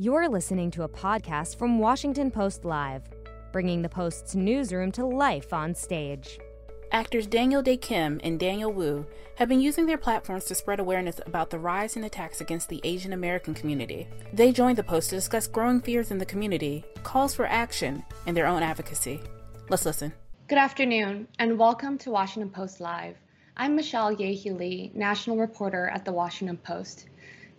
You're listening to a podcast from Washington Post Live, bringing the Post's newsroom to life on stage. Actors Daniel Dae Kim and Daniel Wu have been using their platforms to spread awareness about the rise in attacks against the Asian American community. They joined the Post to discuss growing fears in the community, calls for action, and their own advocacy. Let's listen. Good afternoon, and welcome to Washington Post Live. I'm Michelle Ye Hee Lee, national reporter at the Washington Post.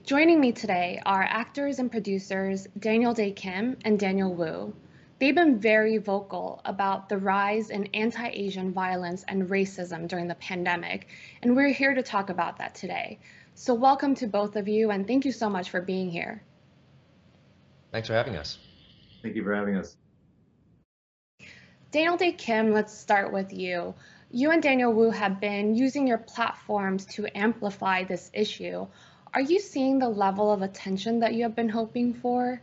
Joining me today are actors and producers Daniel Dae Kim and Daniel Wu. They've been very vocal about the rise in anti Asian violence and racism during the pandemic, and we're here to talk about that today. So, welcome to both of you, and thank you so much for being here. Thanks for having us. Thank you for having us. Daniel Dae Kim, let's start with you. You and Daniel Wu have been using your platforms to amplify this issue. Are you seeing the level of attention that you have been hoping for?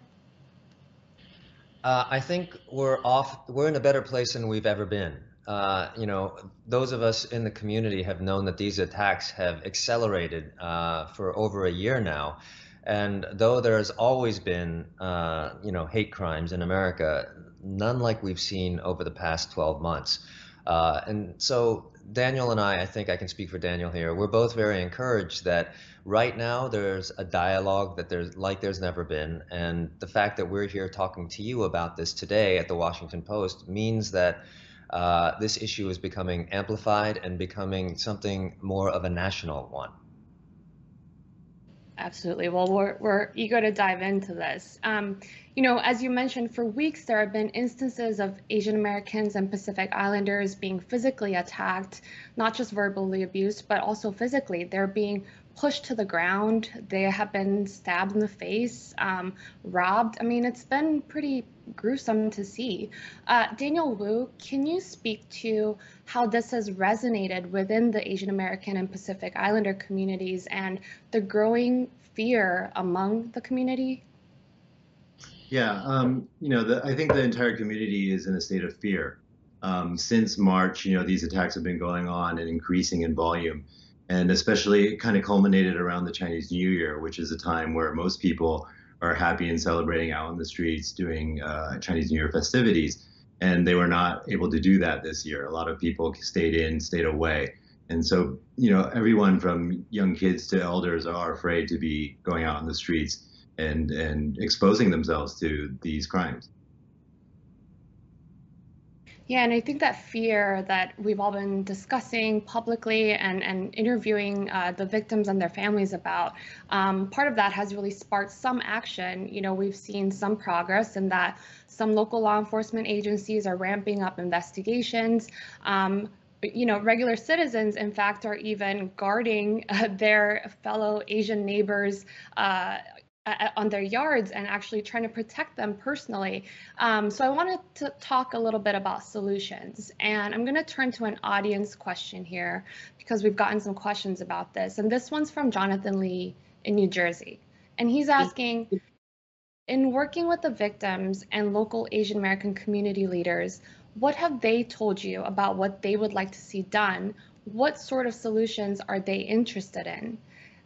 Uh, I think we're off. We're in a better place than we've ever been. Uh, you know, those of us in the community have known that these attacks have accelerated uh, for over a year now. And though there has always been, uh, you know, hate crimes in America, none like we've seen over the past 12 months. Uh, and so Daniel and I, I think I can speak for Daniel here. We're both very encouraged that right now there's a dialogue that there's like there's never been, and the fact that we're here talking to you about this today at the Washington Post means that uh, this issue is becoming amplified and becoming something more of a national one. Absolutely. Well, we're, we're eager to dive into this. Um, you know, as you mentioned, for weeks there have been instances of Asian Americans and Pacific Islanders being physically attacked, not just verbally abused, but also physically. They're being pushed to the ground. They have been stabbed in the face, um, robbed. I mean, it's been pretty gruesome to see. Uh, Daniel Wu, can you speak to how this has resonated within the Asian American and Pacific Islander communities and the growing fear among the community? Yeah, um, you know, the, I think the entire community is in a state of fear. Um, since March, you know, these attacks have been going on and increasing in volume and especially it kind of culminated around the Chinese New Year, which is a time where most people are happy and celebrating out in the streets doing uh, Chinese New Year festivities. And they were not able to do that this year. A lot of people stayed in, stayed away. And so, you know, everyone from young kids to elders are afraid to be going out in the streets and, and exposing themselves to these crimes. Yeah, and I think that fear that we've all been discussing publicly and, and interviewing uh, the victims and their families about, um, part of that has really sparked some action. You know, we've seen some progress in that some local law enforcement agencies are ramping up investigations. Um, you know, regular citizens, in fact, are even guarding uh, their fellow Asian neighbors uh, on their yards and actually trying to protect them personally. Um, so I wanted to talk a little bit about solutions. And I'm going to turn to an audience question here because we've gotten some questions about this. And this one's from Jonathan Lee in New Jersey. And he's asking, in working with the victims and local Asian American community leaders, what have they told you about what they would like to see done? What sort of solutions are they interested in?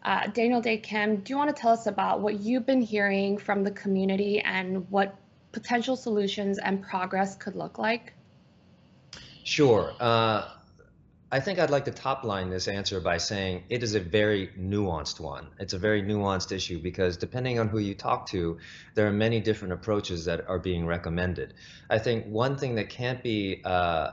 Uh, Daniel Dae Kim, do you want to tell us about what you've been hearing from the community and what potential solutions and progress could look like? Sure. Uh, I think I'd like to top line this answer by saying it is a very nuanced one. It's a very nuanced issue because depending on who you talk to, there are many different approaches that are being recommended. I think one thing that can't be uh,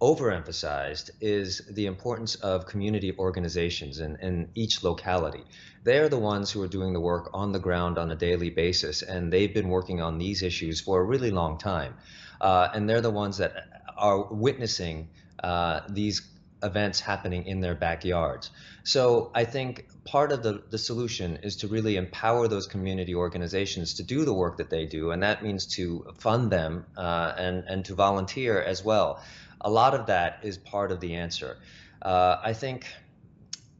overemphasized is the importance of community organizations in, in each locality. They're the ones who are doing the work on the ground on a daily basis, and they've been working on these issues for a really long time. Uh, and they're the ones that are witnessing uh, these events happening in their backyards. So I think part of the, the solution is to really empower those community organizations to do the work that they do, and that means to fund them uh, and, and to volunteer as well a lot of that is part of the answer. Uh, I think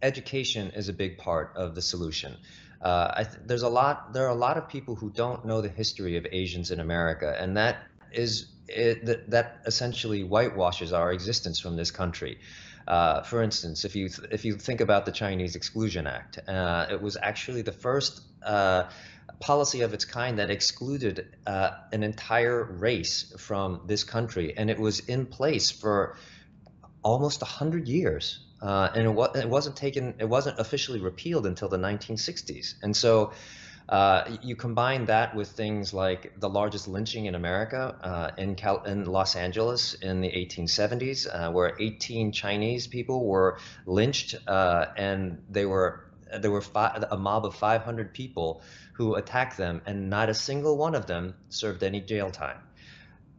education is a big part of the solution. Uh, th there's a lot. There are a lot of people who don't know the history of Asians in America, and that is it, that, that essentially whitewashes our existence from this country. Uh, for instance, if you if you think about the Chinese Exclusion Act, uh, it was actually the first uh, policy of its kind that excluded uh, an entire race from this country, and it was in place for almost 100 years. Uh, and it, wa- it, wasn't taken, it wasn't officially repealed until the 1960s. And so uh, you combine that with things like the largest lynching in America uh, in, Cal- in Los Angeles in the 1870s, uh, where 18 Chinese people were lynched, uh, and they were there were a mob of 500 people who attacked them, and not a single one of them served any jail time.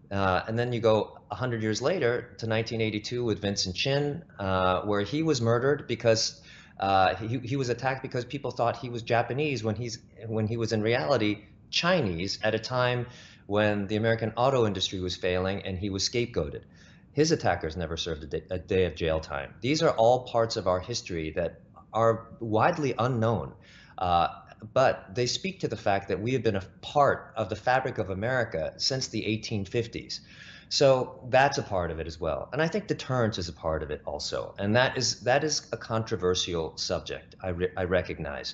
Uh, and then you go 100 years later to 1982 with Vincent Chin, uh, where he was murdered because uh, he, he was attacked because people thought he was Japanese when he's when he was in reality Chinese at a time when the American auto industry was failing and he was scapegoated. His attackers never served a day, a day of jail time. These are all parts of our history that are widely unknown. Uh, but they speak to the fact that we have been a part of the fabric of America since the 1850s. So that's a part of it as well. And I think deterrence is a part of it also. And that is that is a controversial subject. I, re- I recognize.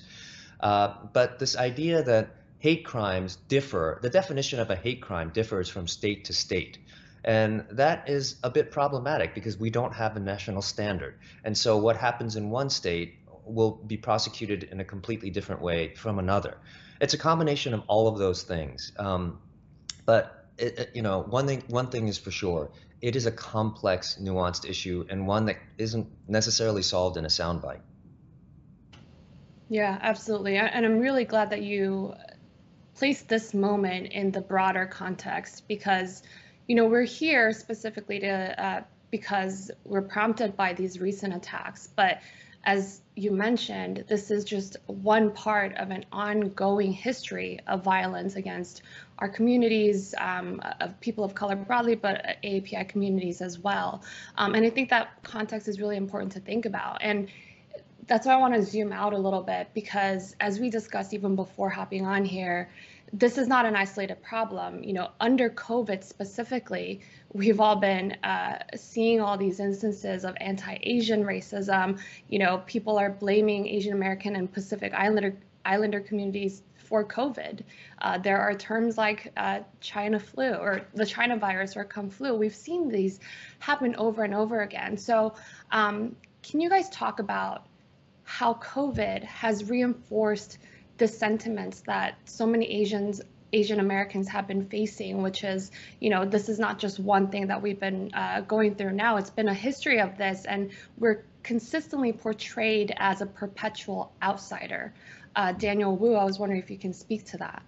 Uh, but this idea that hate crimes differ, the definition of a hate crime differs from state to state. And that is a bit problematic because we don't have a national standard. And so what happens in one state will be prosecuted in a completely different way from another. It's a combination of all of those things. Um, but it, it, you know, one thing one thing is for sure, it is a complex, nuanced issue and one that isn't necessarily solved in a soundbite. Yeah, absolutely. And I'm really glad that you placed this moment in the broader context because, you know, we're here specifically to uh, because we're prompted by these recent attacks, but as you mentioned, this is just one part of an ongoing history of violence against our communities, um, of people of color broadly, but AAPI communities as well. Um, and I think that context is really important to think about. And that's why I want to zoom out a little bit because as we discussed even before hopping on here, this is not an isolated problem. You know, under COVID specifically, we've all been uh, seeing all these instances of anti-Asian racism. You know, people are blaming Asian American and Pacific Islander Islander communities for COVID. Uh, there are terms like uh, China flu or the China virus or Kung flu. We've seen these happen over and over again. So, um, can you guys talk about how COVID has reinforced the sentiments that so many Asians Asian Americans have been facing, which is, you know, this is not just one thing that we've been uh, going through now. It's been a history of this, and we're consistently portrayed as a perpetual outsider. Uh, Daniel Wu, I was wondering if you can speak to that.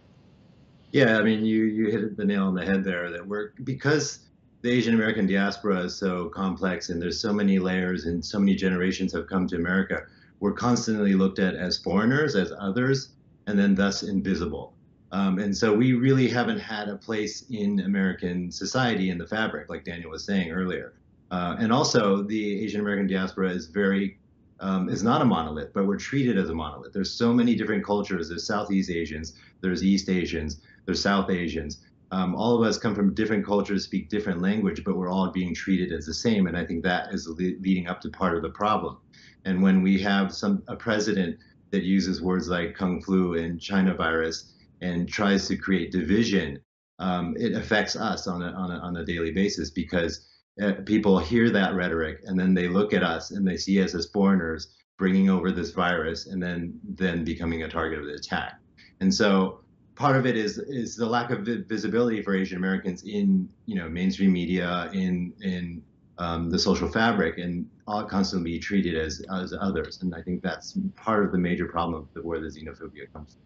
Yeah, I mean, you you hit the nail on the head there. That we're because the Asian American diaspora is so complex, and there's so many layers, and so many generations have come to America. We're constantly looked at as foreigners, as others, and then thus invisible. Um, and so we really haven't had a place in American society in the fabric, like Daniel was saying earlier. Uh, and also, the Asian American diaspora is very um, is not a monolith, but we're treated as a monolith. There's so many different cultures. There's Southeast Asians, there's East Asians, there's South Asians. Um, all of us come from different cultures, speak different language, but we're all being treated as the same. And I think that is le- leading up to part of the problem. And when we have some a president that uses words like kung flu and China virus and tries to create division, um, it affects us on a, on a, on a daily basis because uh, people hear that rhetoric and then they look at us and they see us as foreigners bringing over this virus and then then becoming a target of the attack. And so part of it is is the lack of visibility for Asian Americans in you know mainstream media in in um, the social fabric and constantly be treated as as others. And I think that's part of the major problem of where the xenophobia comes from.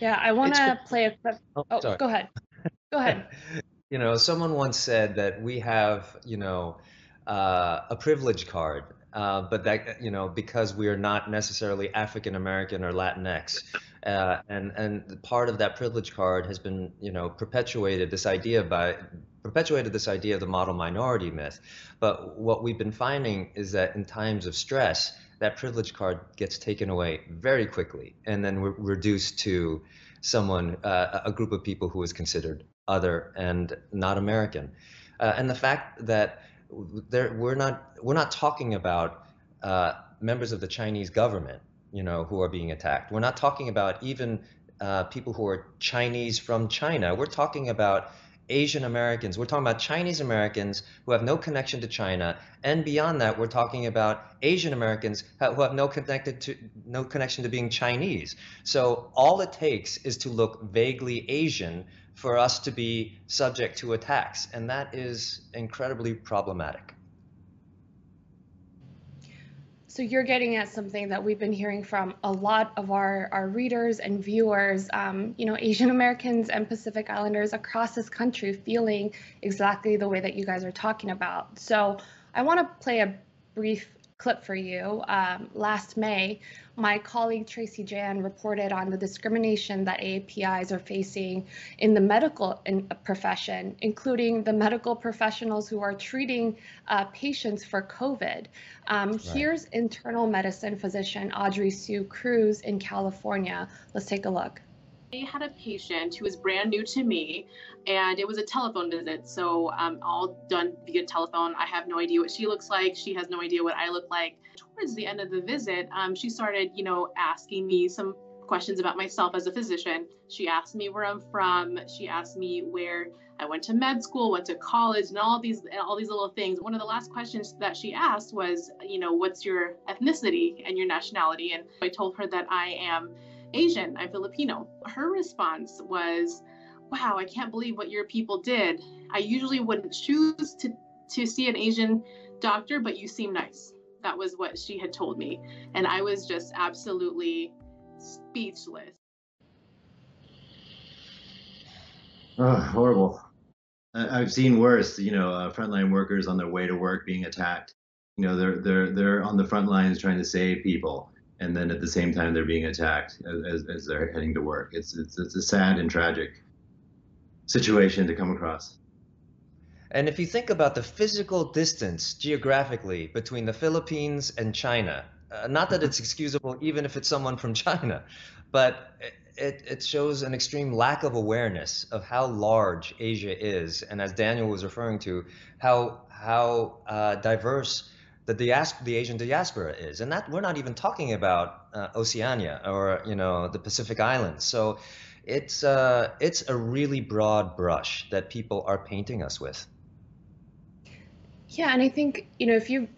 Yeah, I want to play a clip. Oh, oh go ahead. Go ahead. you know, someone once said that we have, you know, uh, a privilege card, uh, but that, you know, because we are not necessarily African American or Latinx, uh, and and part of that privilege card has been, you know, perpetuated this idea by perpetuated this idea of the model minority myth. But what we've been finding is that in times of stress, that privilege card gets taken away very quickly, and then we're reduced to someone, uh, a group of people who is considered other and not American. Uh, and the fact that there, we're not we're not talking about uh, members of the Chinese government. you know, who are being attacked. We're not talking about even uh, people who are Chinese from China. We're talking about Asian Americans. We're talking about Chinese Americans who have no connection to China, and beyond that, we're talking about Asian Americans who have no connected to no connection to being Chinese. So all it takes is to look vaguely Asian for us to be subject to attacks, and that is incredibly problematic. So you're getting at something that we've been hearing from a lot of our, our readers and viewers, um, you know, Asian Americans and Pacific Islanders across this country feeling exactly the way that you guys are talking about. So I want to play a brief clip for you. Um, last May, my colleague Tracy Jan reported on the discrimination that AAPIs are facing in the medical in, uh, profession, including the medical professionals who are treating uh, patients for COVID. Um, right. Here's internal medicine physician Audrey Sue Cruz in California. Let's take a look. I had a patient who was brand new to me, and it was a telephone visit. So, um, all done via telephone. I have no idea what she looks like. She has no idea what I look like. Towards the end of the visit, um, she started, you know, asking me some questions about myself as a physician. She asked me where I'm from. She asked me where I went to med school, went to college, and all these all these little things. One of the last questions that she asked was, you know, what's your ethnicity and your nationality? And I told her that I am Asian, I'm Filipino. Her response was, Wow, I can't believe what your people did. I usually wouldn't choose to, to see an Asian doctor, but you seem nice. That was what she had told me. And I was just absolutely speechless. Oh, horrible. I've seen worse, you know, uh, frontline workers on their way to work being attacked. You know, they're they're they're on the front lines trying to save people, and then at the same time they're being attacked as, as they're heading to work. It's, it's it's a sad and tragic situation to come across. And if you think about the physical distance geographically between the Philippines and China, uh, not that it's excusable even if it's someone from China, but it, it shows an extreme lack of awareness of how large Asia is, and as Daniel was referring to, how how uh, diverse the dias- the Asian diaspora is, and that we're not even talking about uh, Oceania or you know the Pacific Islands. So it's uh, it's a really broad brush that people are painting us with. Yeah, and I think you know if you,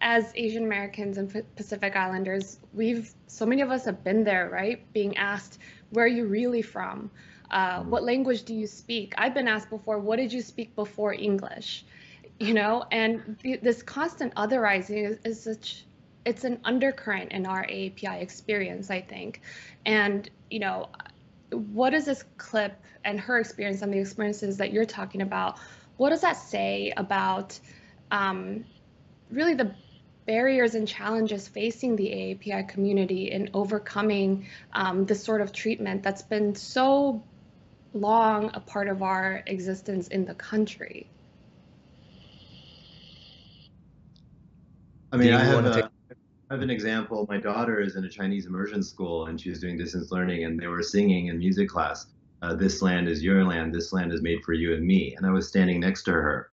as Asian Americans and Pacific Islanders, we've so many of us have been there, right? Being asked, "Where are you really from? Uh, mm-hmm. what language do you speak?" I've been asked before, "What did you speak before English?" You know and th- this constant otherizing is, is such it's an undercurrent in our AAPI experience, I think. And, you know, what is this clip and her experience and the experiences that you're talking about? What does that say about um, really the barriers and challenges facing the AAPI community in overcoming um, this sort of treatment that's been so long a part of our existence in the country? I mean, I have, a, take... I have an example. My daughter is in a Chinese immersion school and she was doing distance learning, and they were singing in music class. Uh, this land is your land. This land is made for you and me. And I was standing next to her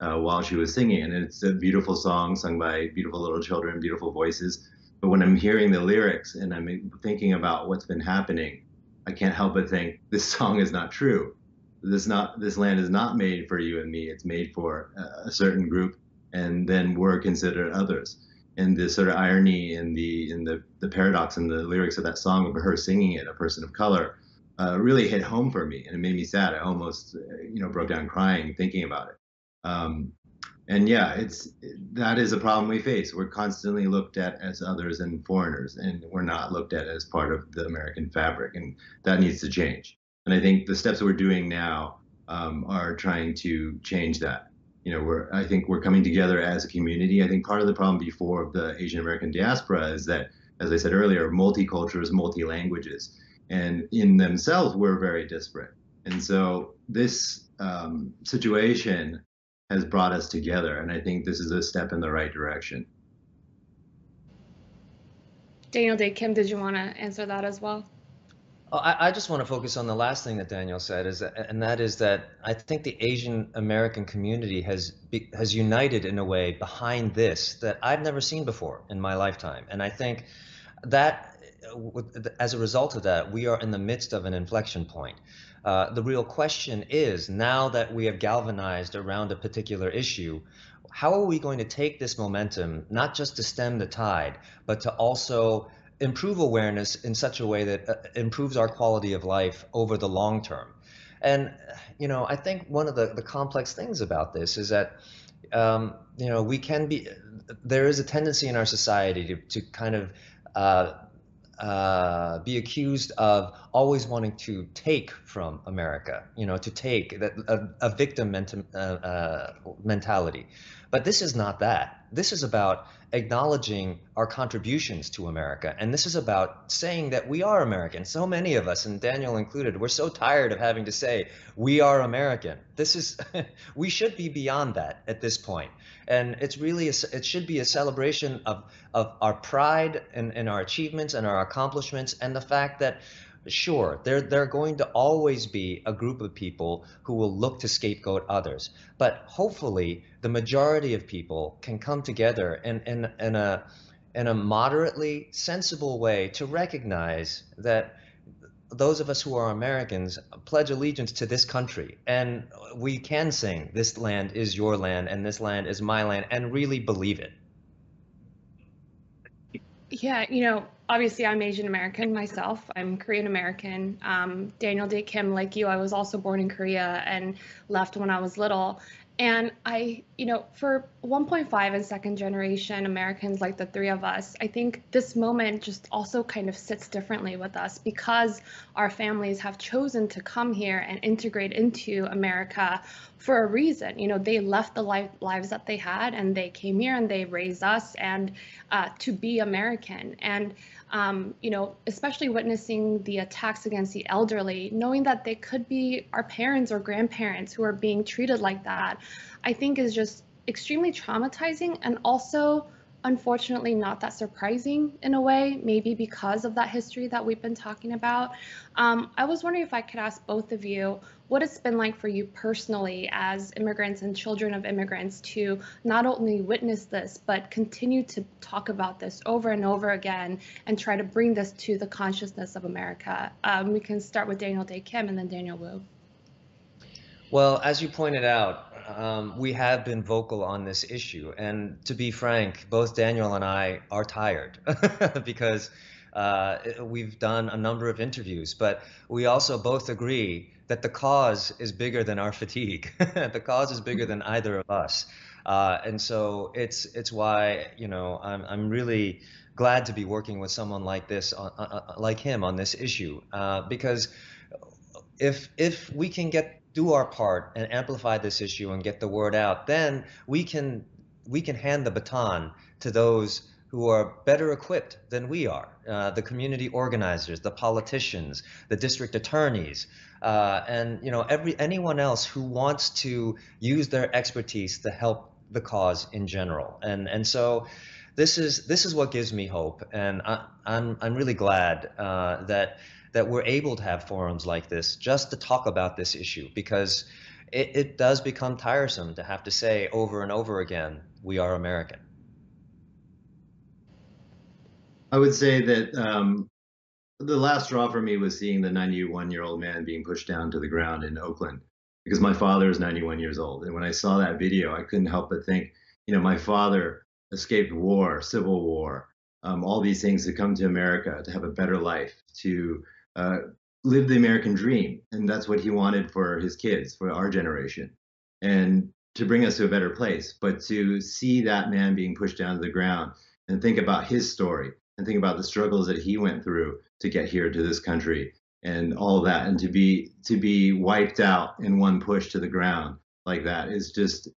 uh, while she was singing, and it's a beautiful song sung by beautiful little children, beautiful voices. But when I'm hearing the lyrics and I'm thinking about what's been happening, I can't help but think this song is not true. This not this land is not made for you and me. It's made for a certain group and then we're considered others. And the sort of irony in the in the, the paradox in the lyrics of that song of her singing it, a person of color, uh, really hit home for me, and it made me sad. I almost you know broke down crying thinking about it. Um, and yeah, it's that is a problem we face. We're constantly looked at as others and foreigners, and we're not looked at as part of the American fabric, and that needs to change. And I think the steps we're doing now um, are trying to change that you know, we're I think we're coming together as a community. I think part of the problem before of the Asian American diaspora is that, as I said earlier, multicultures, multi languages, and in themselves we're very disparate. And so this um, situation has brought us together, and I think this is a step in the right direction. Daniel Dae Kim, did you want to answer that as well? Oh, I, I just want to focus on the last thing that Daniel said, is that, and that is that I think the Asian American community has be, has united in a way behind this that I've never seen before in my lifetime, and I think that as a result of that, we are in the midst of an inflection point. Uh, the real question is now that we have galvanized around a particular issue, how are we going to take this momentum, not just to stem the tide, but to also improve awareness in such a way that uh, improves our quality of life over the long term? And, you know, I think one of the, the complex things about this is that, um, you know, we can be, there is a tendency in our society to, to kind of uh, uh, be accused of always wanting to take from America, you know, to take that a, a victim uh, uh, mentality. But this is not that. This is about acknowledging our contributions to America. And this is about saying that we are American. So many of us, and Daniel included, we're so tired of having to say, we are American. This is, we should be beyond that at this point. And it's really, a, it should be a celebration of, of our pride and, and our achievements and our accomplishments and the fact that Sure, there, there are going to always be a group of people who will look to scapegoat others. But hopefully, the majority of people can come together in, in, in, a, in a moderately sensible way to recognize that those of us who are Americans pledge allegiance to this country. And we can sing, This land is your land, and this land is my land, and really believe it. Yeah, you know, obviously I'm Asian American myself. I'm Korean American. Um, Daniel Dae Kim, like you, I was also born in Korea and left when I was little. And I, you know, for 1.5 and second generation Americans like the three of us, I think this moment just also kind of sits differently with us because our families have chosen to come here and integrate into America for a reason. You know, they left the life, lives that they had and they came here and they raised us and uh, to be American. And um, you know, especially witnessing the attacks against the elderly, knowing that they could be our parents or grandparents who are being treated like that, I think is just extremely traumatizing and also unfortunately not that surprising in a way, maybe because of that history that we've been talking about. Um, I was wondering if I could ask both of you what it's been like for you personally as immigrants and children of immigrants to not only witness this, but continue to talk about this over and over again and try to bring this to the consciousness of America. Um, we can start with Daniel Dae Kim and then Daniel Wu. Well, as you pointed out, um, we have been vocal on this issue. And to be frank, both Daniel and I are tired because uh, we've done a number of interviews, but we also both agree that the cause is bigger than our fatigue. the cause is bigger than either of us. Uh, and so it's it's why you know I'm I'm really glad to be working with someone like this on, uh, uh like him on this issue uh, because if if we can get do our part and amplify this issue and get the word out, then we can we can hand the baton to those who are better equipped than we are uh, the community organizers the politicians the district attorneys uh, and you know every anyone else who wants to use their expertise to help the cause in general. And and so this is this is what gives me hope. And I, am I'm, I'm really glad uh, that that we're able to have forums like this just to talk about this issue because it, it does become tiresome to have to say over and over again, we are American. I would say that um, the last straw for me was seeing the 91 year old man being pushed down to the ground in Oakland because my father is 91 years old. And when I saw that video, I couldn't help but think, you know, my father escaped war, civil war, um, all these things to come to America to have a better life, to uh, live the American dream. And that's what he wanted for his kids, for our generation, and to bring us to a better place. But to see that man being pushed down to the ground and think about his story and think about the struggles that he went through to get here to this country and all that and to be to be wiped out in one push to the ground like that is just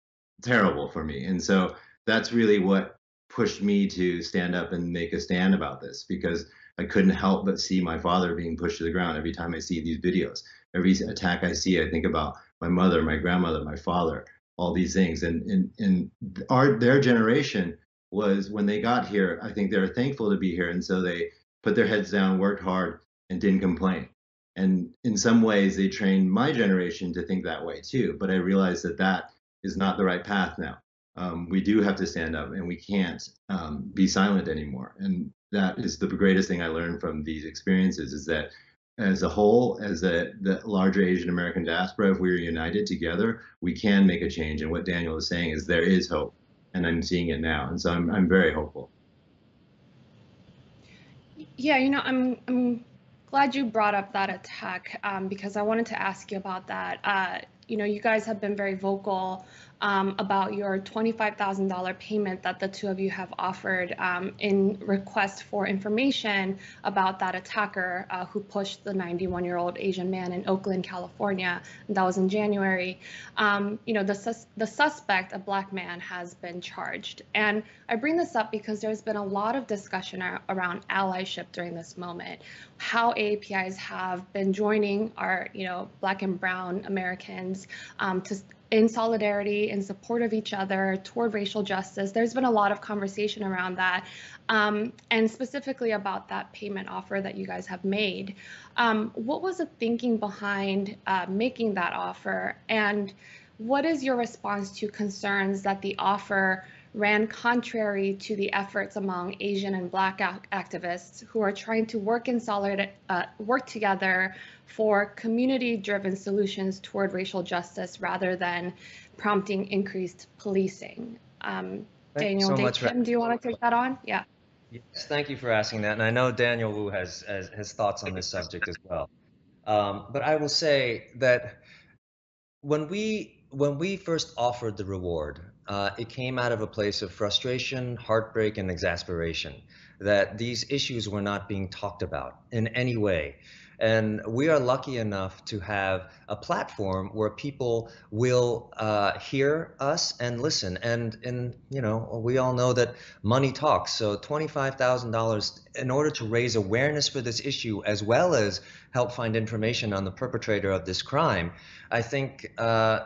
terrible for me and so that's really what pushed me to stand up and make a stand about this because I couldn't help but see my father being pushed to the ground every time I see these videos. Every attack I see, I think about my mother, my grandmother, my father, all these things. And and and our their generation was when they got here, I think they were thankful to be here, and so they put their heads down, worked hard, and didn't complain. And in some ways, they trained my generation to think that way too. But I realized that that is not the right path now. Um, we do have to stand up and we can't um, be silent anymore. And that is the greatest thing I learned from these experiences is that as a whole, as a, the larger Asian American diaspora, if we are united together, we can make a change. And what Daniel is saying is there is hope, and I'm seeing it now. And so I'm, I'm very hopeful. Yeah, you know, I'm I'm glad you brought up that attack um, because I wanted to ask you about that. Uh, you know, you guys have been very vocal um, about your $25,000 payment that the two of you have offered um, in request for information about that attacker uh, who pushed the 91 year old Asian man in Oakland, California. That was in January. Um, you know, the, sus- the suspect, a black man, has been charged. And I bring this up because there's been a lot of discussion around allyship during this moment, how AAPIs have been joining our, you know, black and brown Americans um, to in solidarity, in support of each other, toward racial justice. There's been a lot of conversation around that, um, and specifically about that payment offer that you guys have made. Um, what was the thinking behind uh, making that offer, and what is your response to concerns that the offer ran contrary to the efforts among Asian and Black activists who are trying to work in solid, uh, work together for community-driven solutions toward racial justice rather than prompting increased policing. Um, Daniel, so Kim, do you want to take that on? Yeah. Yes, thank you for asking that. And I know Daniel Wu has, has, has thoughts on this subject as well. Um, but I will say that when we when we first offered the reward, uh, it came out of a place of frustration, heartbreak, and exasperation that these issues were not being talked about in any way. And we are lucky enough to have a platform where people will uh, hear us and listen. And, and, you know, we all know that money talks. So $25,000 in order to raise awareness for this issue, as well as help find information on the perpetrator of this crime, I think uh,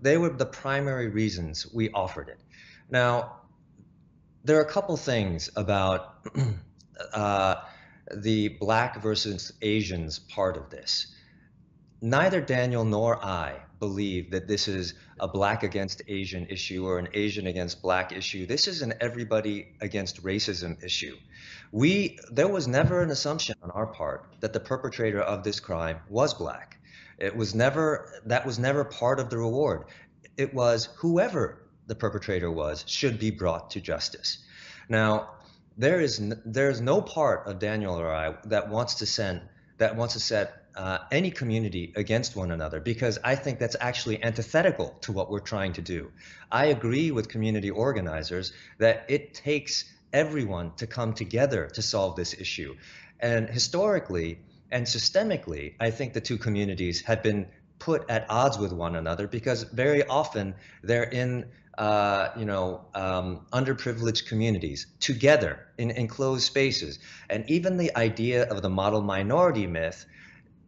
they were the primary reasons we offered it. Now, there are a couple things about uh, the black versus Asians part of this. Neither Daniel nor I believe that this is a black against Asian issue or an Asian against black issue. This is an everybody against racism issue. We there was never an assumption on our part that the perpetrator of this crime was black. It was never that was never part of the reward. It was whoever the perpetrator was should be brought to justice. Now, there is there is no part of Daniel or I that wants to send that wants to set uh, any community against one another because I think that's actually antithetical to what we're trying to do. I agree with community organizers that it takes everyone to come together to solve this issue. And historically and systemically, I think the two communities have been put at odds with one another because very often they're in uh, you know, um, underprivileged communities together in enclosed spaces. And even the idea of the model minority myth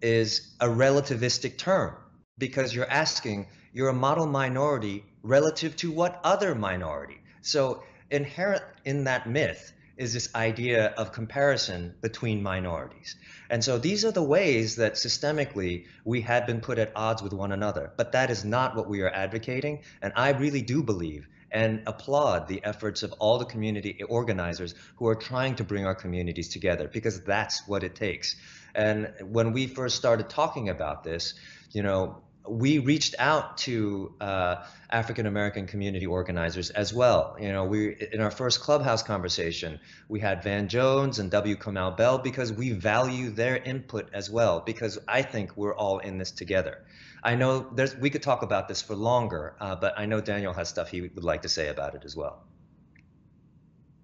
is a relativistic term because you're asking, you're a model minority relative to what other minority? So inherent in that myth is this idea of comparison between minorities. And so these are the ways that systemically we have been put at odds with one another. But that is not what we are advocating. And I really do believe and applaud the efforts of all the community organizers who are trying to bring our communities together because that's what it takes. And when we first started talking about this, you know, we reached out to uh, African American community organizers as well. You know, we in our first clubhouse conversation, we had Van Jones and W. Kamau Bell because we value their input as well. Because I think we're all in this together. I know there's we could talk about this for longer, uh, but I know Daniel has stuff he would like to say about it as well.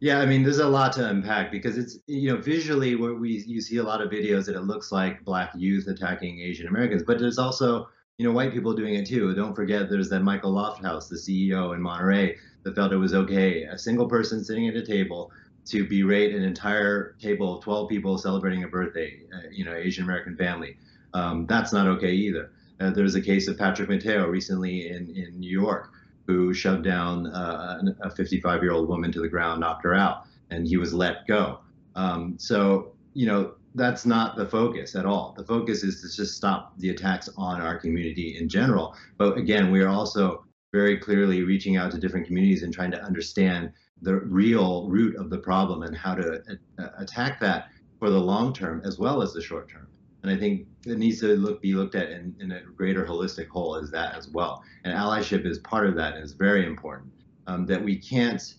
Yeah, I mean, there's a lot to unpack because it's you know visually where we you see a lot of videos that it looks like black youth attacking Asian Americans, but there's also you know, white people doing it too. Don't forget there's that Michael Lofthouse, the CEO in Monterey, that felt it was okay, a single person sitting at a table to berate an entire table of 12 people celebrating a birthday, uh, you know, Asian American family. Um, that's not okay either. Uh, there's a case of Patrick Mateo recently in, in New York who shoved down uh, a 55 year old woman to the ground, knocked her out, and he was let go. Um, so, you know, that's not the focus at all. The focus is to just stop the attacks on our community in general. But again, we are also very clearly reaching out to different communities and trying to understand the real root of the problem and how to uh, attack that for the long term as well as the short term. And I think it needs to look be looked at in, in a greater holistic whole as that as well. And allyship is part of that and is very important. Um, that we can't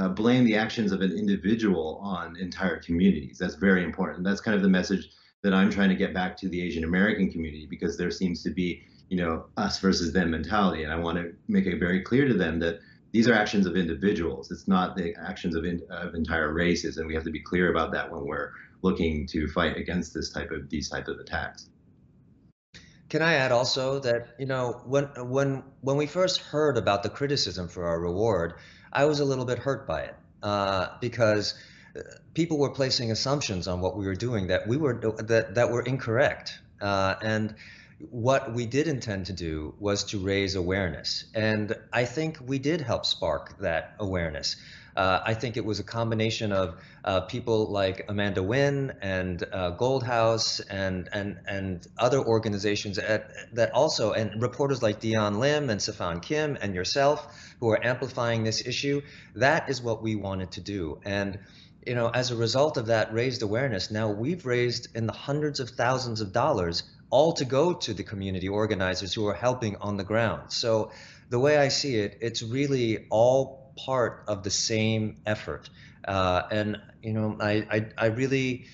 uh, blame the actions of an individual on entire communities. That's very important. That's kind of the message that I'm trying to get back to the Asian American community because there seems to be, you know, us versus them mentality. And I want to make it very clear to them that these are actions of individuals. It's not the actions of, in, of entire races. And we have to be clear about that when we're looking to fight against this type of these type of attacks. Can I add also that you know when when when we first heard about the criticism for our reward, I was a little bit hurt by it uh, because uh, people were placing assumptions on what we were doing that we were that that were incorrect, uh, and what we did intend to do was to raise awareness, and I think we did help spark that awareness. Uh, I think it was a combination of uh, people like Amanda Nguyen and uh, Gold House and and and other organizations at, that also and reporters like Dion Lim and Safan Kim and yourself who are amplifying this issue. That is what we wanted to do and. You know, as a result of that raised awareness, now we've raised in the hundreds of thousands of dollars all to go to the community organizers who are helping on the ground. So the way I see it, it's really all part of the same effort. Uh, and you know, I I, I really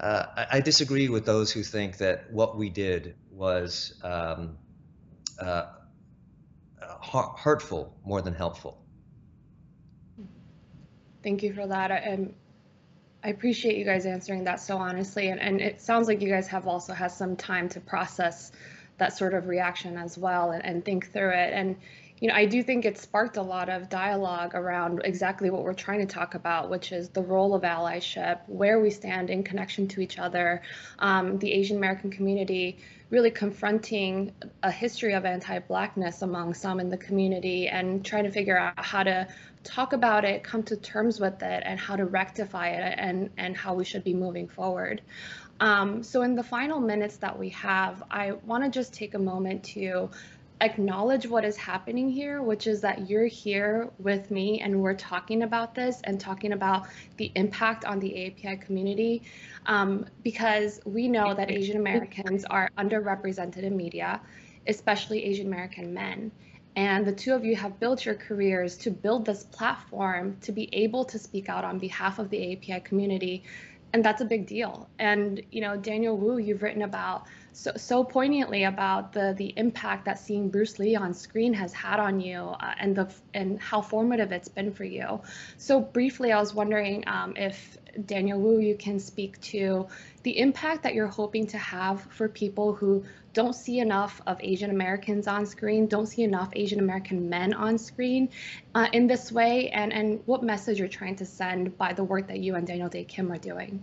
uh, I disagree with those who think that what we did was um, uh, hurtful more than helpful. Thank you for that. I, I appreciate you guys answering that so honestly, and, and it sounds like you guys have also had some time to process that sort of reaction as well and, and think through it. And you know, I do think it sparked a lot of dialogue around exactly what we're trying to talk about, which is the role of allyship, where we stand in connection to each other, um, the Asian American community really confronting a history of anti-blackness among some in the community and trying to figure out how to talk about it, come to terms with it, and how to rectify it and, and how we should be moving forward. Um, so in the final minutes that we have, I want to just take a moment to acknowledge what is happening here, which is that you're here with me and we're talking about this and talking about the impact on the AAPI community um, because we know that Asian Americans are underrepresented in media, especially Asian American men. And the two of you have built your careers to build this platform to be able to speak out on behalf of the AAPI community. And that's a big deal. And, you know, Daniel Wu, you've written about so, so poignantly about the the impact that seeing Bruce Lee on screen has had on you uh, and the and how formative it's been for you. So briefly, I was wondering um, if Daniel Wu, you can speak to the impact that you're hoping to have for people who don't see enough of Asian Americans on screen, don't see enough Asian American men on screen uh, in this way, and, and what message you're trying to send by the work that you and Daniel Dae Kim are doing.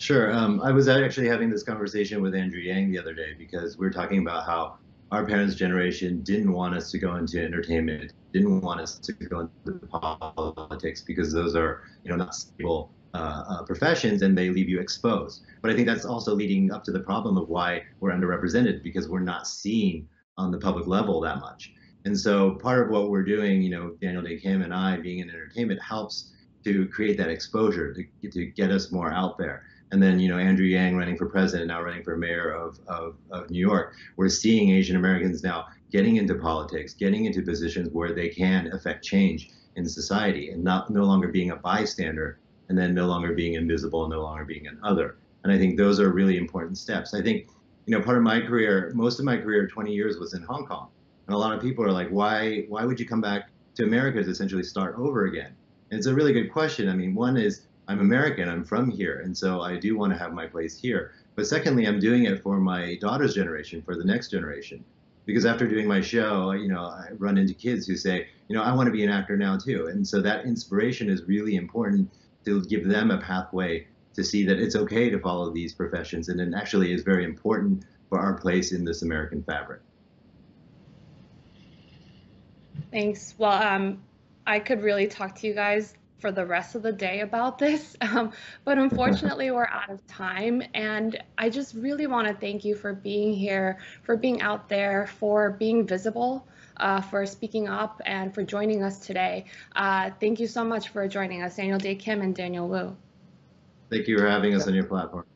Sure. Um, I was actually having this conversation with Andrew Yang the other day because we are talking about how our parents' generation didn't want us to go into entertainment, didn't want us to go into politics because those are, you know, not stable uh, uh, professions and they leave you exposed. But I think that's also leading up to the problem of why we're underrepresented because we're not seen on the public level that much. And so part of what we're doing, you know, Daniel Dae Kim and I being in entertainment helps to create that exposure to, to get us more out there and then you know Andrew Yang running for president, now running for mayor of, of, of New York. We're seeing Asian Americans now getting into politics, getting into positions where they can affect change in society, and not no longer being a bystander, and then no longer being invisible, and no longer being an other. And I think those are really important steps. I think you know part of my career, most of my career, 20 years, was in Hong Kong, and a lot of people are like, why why would you come back to America to essentially start over again? And it's a really good question. I mean, one is I'm American, I'm from here, and so I do want to have my place here. But secondly, I'm doing it for my daughter's generation, for the next generation. Because after doing my show, you know, I run into kids who say, you know, I want to be an actor now too. And so that inspiration is really important to give them a pathway to see that it's okay to follow these professions and it actually is very important for our place in this American fabric. Thanks. Well, um, I could really talk to you guys for the rest of the day about this, um, but unfortunately, we're out of time. And I just really want to thank you for being here, for being out there, for being visible. Uh, for speaking up and for joining us today. Uh, thank you so much for joining us, Daniel Dae Kim and Daniel Wu. Thank you for having us on your platform.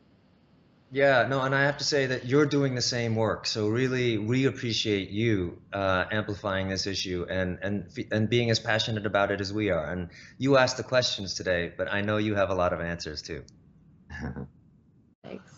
Yeah, no, and I have to say that you're doing the same work. So really, we appreciate you uh, amplifying this issue and and and being as passionate about it as we are. And you asked the questions today, but I know you have a lot of answers too. Thanks.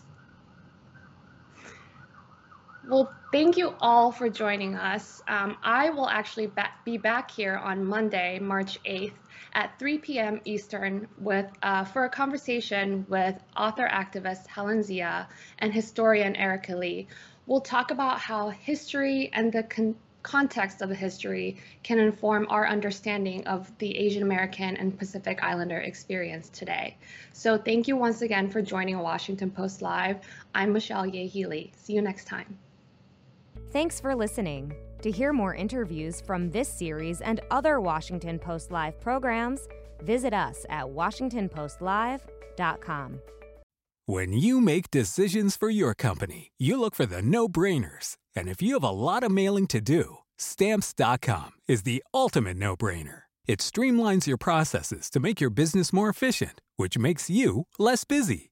Well, thank you all for joining us. Um, I will actually be back here on Monday, March 8th at 3 p.m. Eastern with uh, for a conversation with author activist Helen Zia and historian Erika Lee. We'll talk about how history and the con context of the history can inform our understanding of the Asian American and Pacific Islander experience today. So thank you once again for joining Washington Post Live. I'm Michelle Ye Hee Lee. See you next time. Thanks for listening. To hear more interviews from this series and other Washington Post Live programs, visit us at WashingtonPostLive.com. When you make decisions for your company, you look for the no brainers. And if you have a lot of mailing to do, Stamps.com is the ultimate no brainer. It streamlines your processes to make your business more efficient, which makes you less busy.